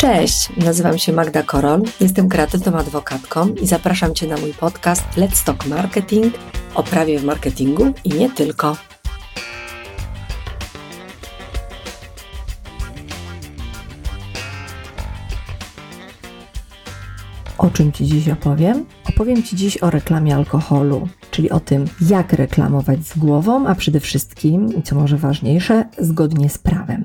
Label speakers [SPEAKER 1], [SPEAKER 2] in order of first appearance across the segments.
[SPEAKER 1] Cześć, nazywam się Magda Korol, jestem kreatywną adwokatką i zapraszam Cię na mój podcast Let's Talk Marketing o prawie w marketingu i nie tylko. O czym Ci dziś opowiem? Opowiem Ci dziś o reklamie alkoholu, czyli o tym, jak reklamować z głową, a przede wszystkim, i co może ważniejsze, zgodnie z prawem.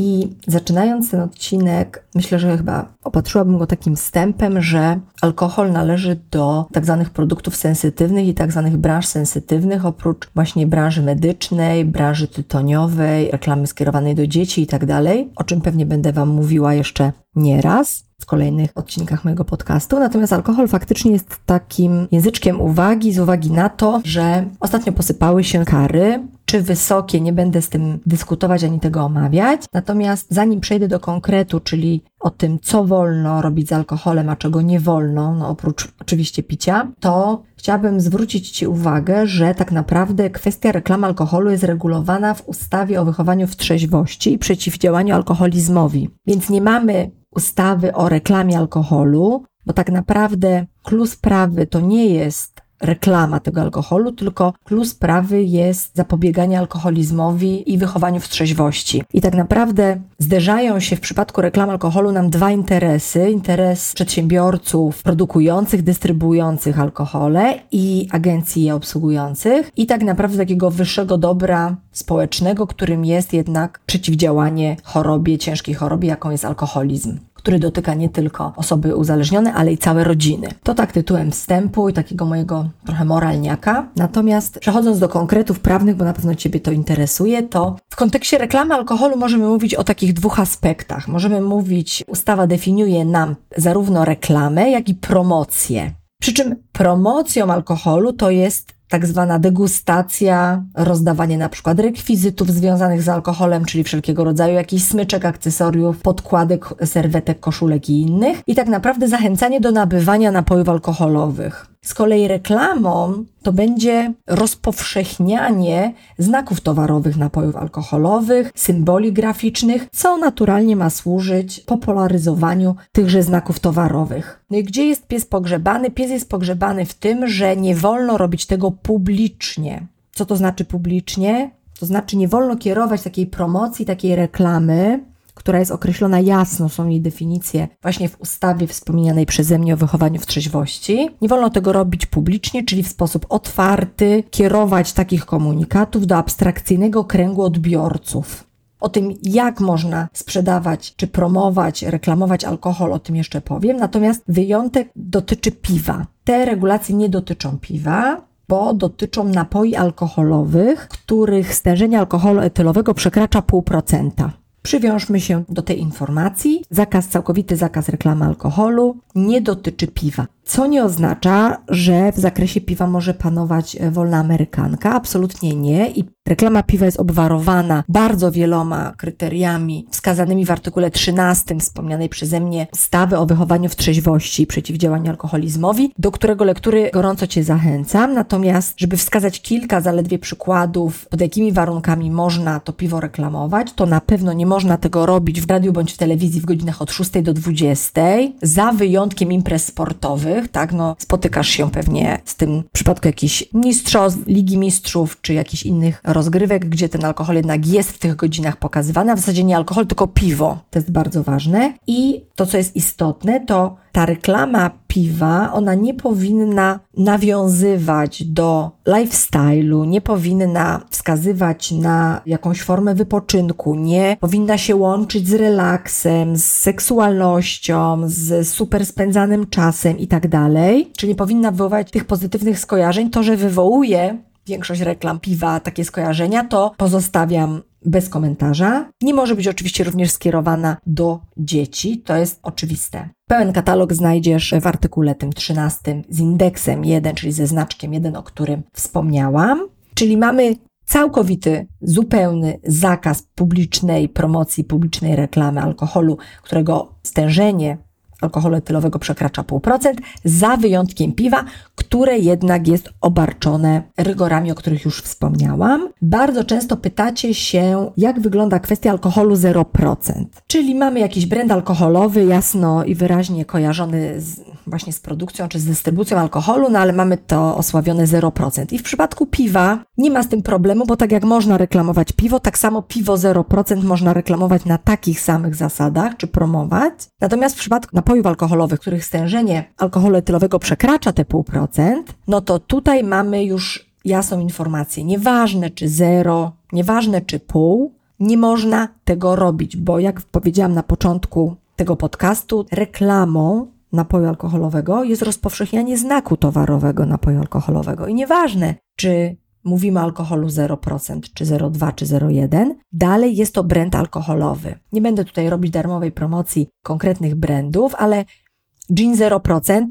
[SPEAKER 1] I zaczynając ten odcinek, myślę, że chyba opatrzyłabym go takim wstępem, że alkohol należy do tak zwanych produktów sensytywnych i tak zwanych branż sensytywnych, oprócz właśnie branży medycznej, branży tytoniowej, reklamy skierowanej do dzieci i tak dalej, o czym pewnie będę Wam mówiła jeszcze nieraz w kolejnych odcinkach mojego podcastu. Natomiast alkohol faktycznie jest takim języczkiem uwagi z uwagi na to, że ostatnio posypały się kary czy wysokie, nie będę z tym dyskutować ani tego omawiać. Natomiast zanim przejdę do konkretu, czyli o tym, co wolno robić z alkoholem, a czego nie wolno, no oprócz oczywiście picia, to chciałabym zwrócić Ci uwagę, że tak naprawdę kwestia reklamy alkoholu jest regulowana w ustawie o wychowaniu w trzeźwości i przeciwdziałaniu alkoholizmowi. Więc nie mamy ustawy o reklamie alkoholu, bo tak naprawdę klucz sprawy to nie jest reklama tego alkoholu, tylko klucz sprawy jest zapobieganie alkoholizmowi i wychowaniu w trzeźwości. I tak naprawdę zderzają się w przypadku reklam alkoholu nam dwa interesy. Interes przedsiębiorców produkujących, dystrybuujących alkohole i agencji je obsługujących i tak naprawdę takiego wyższego dobra społecznego, którym jest jednak przeciwdziałanie chorobie, ciężkiej chorobie, jaką jest alkoholizm który dotyka nie tylko osoby uzależnione, ale i całe rodziny. To tak tytułem wstępu i takiego mojego trochę moralniaka. Natomiast przechodząc do konkretów prawnych, bo na pewno Ciebie to interesuje, to w kontekście reklamy alkoholu możemy mówić o takich dwóch aspektach. Możemy mówić, ustawa definiuje nam zarówno reklamę, jak i promocję. Przy czym promocją alkoholu to jest tak zwana degustacja, rozdawanie na przykład rekwizytów związanych z alkoholem, czyli wszelkiego rodzaju jakichś smyczek, akcesoriów, podkładek, serwetek, koszulek i innych. I tak naprawdę zachęcanie do nabywania napojów alkoholowych. Z kolei reklamą to będzie rozpowszechnianie znaków towarowych napojów alkoholowych, symboli graficznych, co naturalnie ma służyć popularyzowaniu tychże znaków towarowych. No i gdzie jest pies pogrzebany? Pies jest pogrzebany w tym, że nie wolno robić tego publicznie. Co to znaczy publicznie? To znaczy nie wolno kierować takiej promocji, takiej reklamy która jest określona jasno, są jej definicje właśnie w ustawie wspomnianej przeze mnie o wychowaniu w trzeźwości. Nie wolno tego robić publicznie, czyli w sposób otwarty, kierować takich komunikatów do abstrakcyjnego kręgu odbiorców. O tym, jak można sprzedawać, czy promować, reklamować alkohol, o tym jeszcze powiem. Natomiast wyjątek dotyczy piwa. Te regulacje nie dotyczą piwa, bo dotyczą napoi alkoholowych, których stężenie alkoholu etylowego przekracza 0,5%. Przywiążmy się do tej informacji. Zakaz, całkowity zakaz reklamy alkoholu nie dotyczy piwa. Co nie oznacza, że w zakresie piwa może panować e, wolna amerykanka. Absolutnie nie. I reklama piwa jest obwarowana bardzo wieloma kryteriami wskazanymi w artykule 13 wspomnianej przeze mnie ustawy o wychowaniu w trzeźwości i przeciwdziałaniu alkoholizmowi, do którego lektury gorąco Cię zachęcam. Natomiast, żeby wskazać kilka zaledwie przykładów, pod jakimi warunkami można to piwo reklamować, to na pewno nie można tego robić w radiu bądź w telewizji w godzinach od 6 do 20, za wyjątkiem imprez sportowych tak, no spotykasz się pewnie z tym w przypadku jakichś mistrzostw, Ligi Mistrzów, czy jakichś innych rozgrywek, gdzie ten alkohol jednak jest w tych godzinach pokazywany, a w zasadzie nie alkohol, tylko piwo. To jest bardzo ważne. I to, co jest istotne, to ta reklama piwa, ona nie powinna nawiązywać do lifestyle'u, nie powinna wskazywać na jakąś formę wypoczynku, nie powinna się łączyć z relaksem, z seksualnością, z super spędzanym czasem i tak dalej. Czyli nie powinna wywołać tych pozytywnych skojarzeń. To, że wywołuje większość reklam piwa takie skojarzenia, to pozostawiam bez komentarza. Nie może być oczywiście również skierowana do dzieci, to jest oczywiste. Pełen katalog znajdziesz w artykule tym 13 z indeksem 1, czyli ze znaczkiem 1, o którym wspomniałam. Czyli mamy całkowity, zupełny zakaz publicznej promocji, publicznej reklamy alkoholu, którego stężenie alkoholu etylowego przekracza 0,5%, za wyjątkiem piwa, które jednak jest obarczone rygorami, o których już wspomniałam. Bardzo często pytacie się, jak wygląda kwestia alkoholu 0%. Czyli mamy jakiś brand alkoholowy, jasno i wyraźnie kojarzony z, właśnie z produkcją czy z dystrybucją alkoholu, no ale mamy to osławione 0%. I w przypadku piwa nie ma z tym problemu, bo tak jak można reklamować piwo, tak samo piwo 0% można reklamować na takich samych zasadach, czy promować. Natomiast w przypadku napojów alkoholowych, których stężenie alkoholu etylowego przekracza te 0,5%, no to tutaj mamy już jasną informację. Nieważne czy 0, nieważne czy pół, nie można tego robić, bo jak powiedziałam na początku tego podcastu, reklamą napoju alkoholowego jest rozpowszechnianie znaku towarowego napoju alkoholowego. I nieważne, czy mówimy o alkoholu 0%, czy 0,2, czy 0,1, dalej jest to brand alkoholowy. Nie będę tutaj robić darmowej promocji konkretnych brandów, ale gin 0%,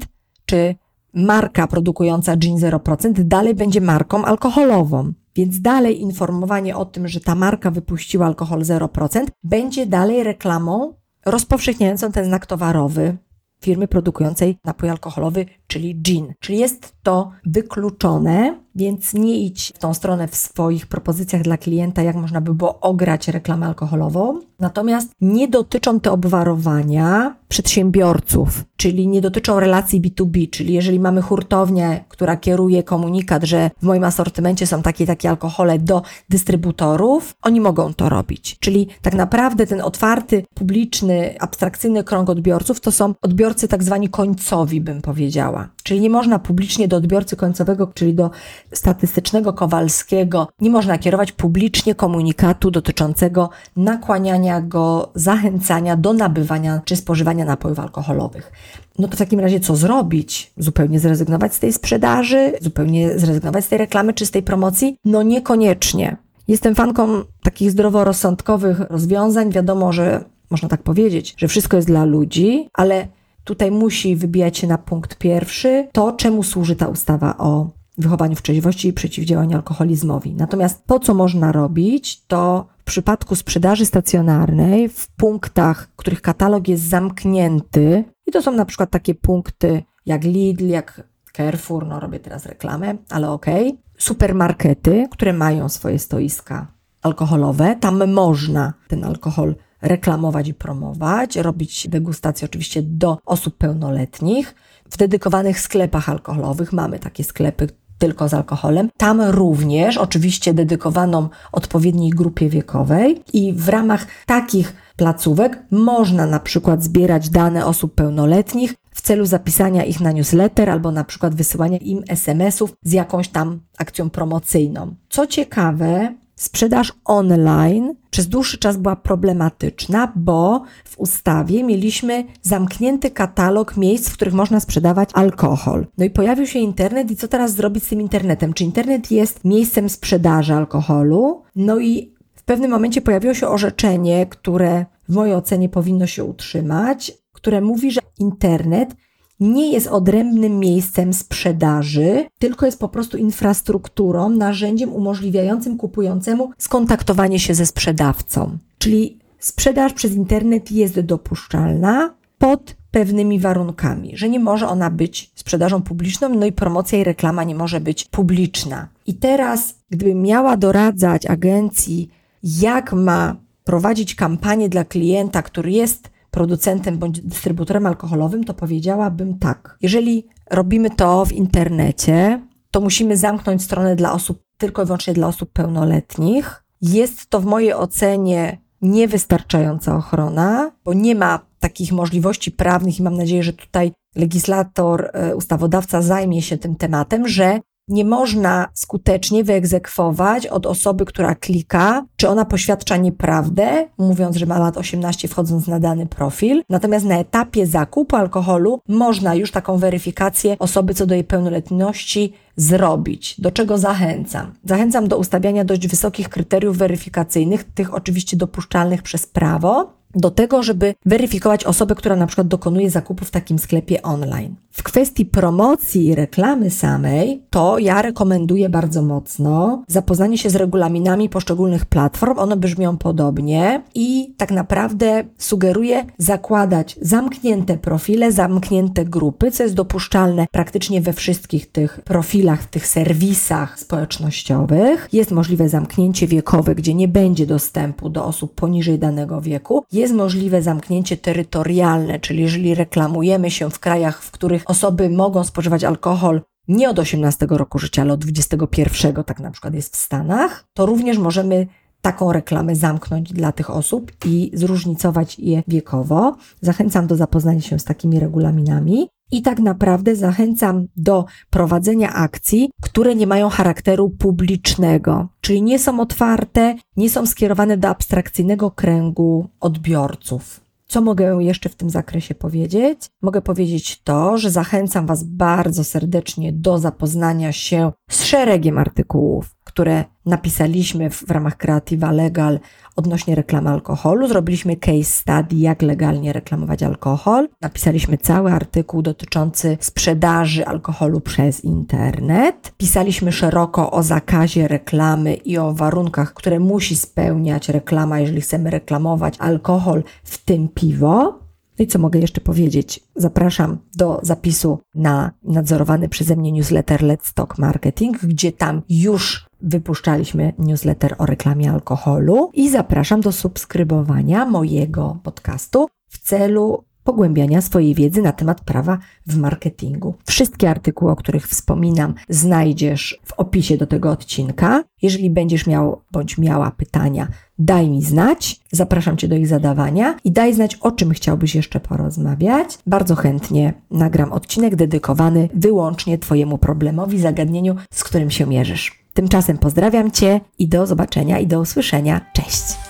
[SPEAKER 1] czy marka produkująca gin 0% dalej będzie marką alkoholową. Więc dalej informowanie o tym, że ta marka wypuściła alkohol 0%, będzie dalej reklamą rozpowszechniającą ten znak towarowy firmy produkującej napój alkoholowy, czyli gin. Czyli jest to wykluczone, więc nie idź w tą stronę w swoich propozycjach dla klienta, jak można by było ograć reklamę alkoholową. Natomiast nie dotyczą te obwarowania przedsiębiorców, czyli nie dotyczą relacji B2B, czyli jeżeli mamy hurtownię, która kieruje komunikat, że w moim asortymencie są takie takie alkohole do dystrybutorów, oni mogą to robić. Czyli tak naprawdę ten otwarty, publiczny, abstrakcyjny krąg odbiorców to są odbiorcy tak zwani końcowi, bym powiedziała. Czyli nie można publicznie do odbiorcy końcowego, czyli do statystycznego Kowalskiego, nie można kierować publicznie komunikatu dotyczącego nakłaniania go, zachęcania do nabywania czy spożywania napojów alkoholowych. No to w takim razie co zrobić? Zupełnie zrezygnować z tej sprzedaży, zupełnie zrezygnować z tej reklamy czy z tej promocji? No niekoniecznie. Jestem fanką takich zdroworozsądkowych rozwiązań. Wiadomo, że można tak powiedzieć, że wszystko jest dla ludzi, ale tutaj musi wybijać się na punkt pierwszy to, czemu służy ta ustawa o wychowaniu w trzeźwości i przeciwdziałaniu alkoholizmowi. Natomiast to, co można robić, to w przypadku sprzedaży stacjonarnej w punktach, których katalog jest zamknięty, i to są na przykład takie punkty jak Lidl, jak Carrefour, no robię teraz reklamę, ale okej. Okay. Supermarkety, które mają swoje stoiska alkoholowe, tam można ten alkohol reklamować i promować, robić degustację oczywiście do osób pełnoletnich. W dedykowanych sklepach alkoholowych mamy takie sklepy tylko z alkoholem. Tam również, oczywiście dedykowaną odpowiedniej grupie wiekowej i w ramach takich placówek można na przykład zbierać dane osób pełnoletnich w celu zapisania ich na newsletter albo na przykład wysyłania im SMS-ów z jakąś tam akcją promocyjną. Co ciekawe, Sprzedaż online przez dłuższy czas była problematyczna, bo w ustawie mieliśmy zamknięty katalog miejsc, w których można sprzedawać alkohol. No i pojawił się internet i co teraz zrobić z tym internetem? Czy internet jest miejscem sprzedaży alkoholu? No i w pewnym momencie pojawiło się orzeczenie, które w mojej ocenie powinno się utrzymać, które mówi, że internet nie jest odrębnym miejscem sprzedaży, tylko jest po prostu infrastrukturą, narzędziem umożliwiającym kupującemu skontaktowanie się ze sprzedawcą. Czyli sprzedaż przez internet jest dopuszczalna pod pewnymi warunkami, że nie może ona być sprzedażą publiczną, no i promocja i reklama nie może być publiczna. I teraz, gdybym miała doradzać agencji, jak ma prowadzić kampanię dla klienta, który jest producentem bądź dystrybutorem alkoholowym, to powiedziałabym tak. Jeżeli robimy to w internecie, to musimy zamknąć stronę dla osób, tylko i wyłącznie dla osób pełnoletnich. Jest to w mojej ocenie niewystarczająca ochrona, bo nie ma takich możliwości prawnych i mam nadzieję, że tutaj legislator, e, ustawodawca zajmie się tym tematem, że nie można skutecznie wyegzekwować od osoby, która klika, czy ona poświadcza nieprawdę, mówiąc, że ma lat 18 wchodząc na dany profil. Natomiast na etapie zakupu alkoholu można już taką weryfikację osoby co do jej pełnoletności zrobić. Do czego zachęcam? Zachęcam do ustawiania dość wysokich kryteriów weryfikacyjnych, tych oczywiście dopuszczalnych przez prawo, do tego, żeby weryfikować osobę, która na przykład dokonuje zakupu w takim sklepie online. W kwestii promocji i reklamy samej, to ja rekomenduję bardzo mocno zapoznanie się z regulaminami poszczególnych platform. One brzmią podobnie i tak naprawdę sugeruję zakładać zamknięte profile, zamknięte grupy, co jest dopuszczalne praktycznie we wszystkich tych profilach, tych serwisach społecznościowych. Jest możliwe zamknięcie wiekowe, gdzie nie będzie dostępu do osób poniżej danego wieku. Jest możliwe zamknięcie terytorialne, czyli jeżeli reklamujemy się w krajach, w których osoby mogą spożywać alkohol nie od 18 roku życia, ale od 21, tak na przykład jest w Stanach, to również możemy taką reklamę zamknąć dla tych osób i zróżnicować je wiekowo. Zachęcam do zapoznania się z takimi regulaminami. I tak naprawdę zachęcam do prowadzenia akcji, które nie mają charakteru publicznego, czyli nie są otwarte, nie są skierowane do abstrakcyjnego kręgu odbiorców. Co mogę jeszcze w tym zakresie powiedzieć? Mogę powiedzieć to, że zachęcam Was bardzo serdecznie do zapoznania się z szeregiem artykułów, które napisaliśmy w, ramach Creativa Legal odnośnie reklamy alkoholu. Zrobiliśmy case study, jak legalnie reklamować alkohol. Napisaliśmy cały artykuł dotyczący sprzedaży alkoholu przez internet. Pisaliśmy szeroko o zakazie reklamy i o warunkach, które musi spełniać reklama, jeżeli chcemy reklamować alkohol, w tym piwo. No i co mogę jeszcze powiedzieć? Zapraszam do zapisu na nadzorowany przeze mnie newsletter Let's Talk Marketing, gdzie tam już wypuszczaliśmy newsletter o reklamie alkoholu i zapraszam do subskrybowania mojego podcastu w celu pogłębiania swojej wiedzy na temat prawa w marketingu. Wszystkie artykuły, o których wspominam, znajdziesz w opisie do tego odcinka. Jeżeli będziesz miał bądź miała pytania, daj mi znać. Zapraszam Cię do ich zadawania i daj znać, o czym chciałbyś jeszcze porozmawiać. Bardzo chętnie nagram odcinek dedykowany wyłącznie Twojemu problemowi, zagadnieniu, z którym się mierzysz. Tymczasem pozdrawiam Cię i do zobaczenia i do usłyszenia. Cześć!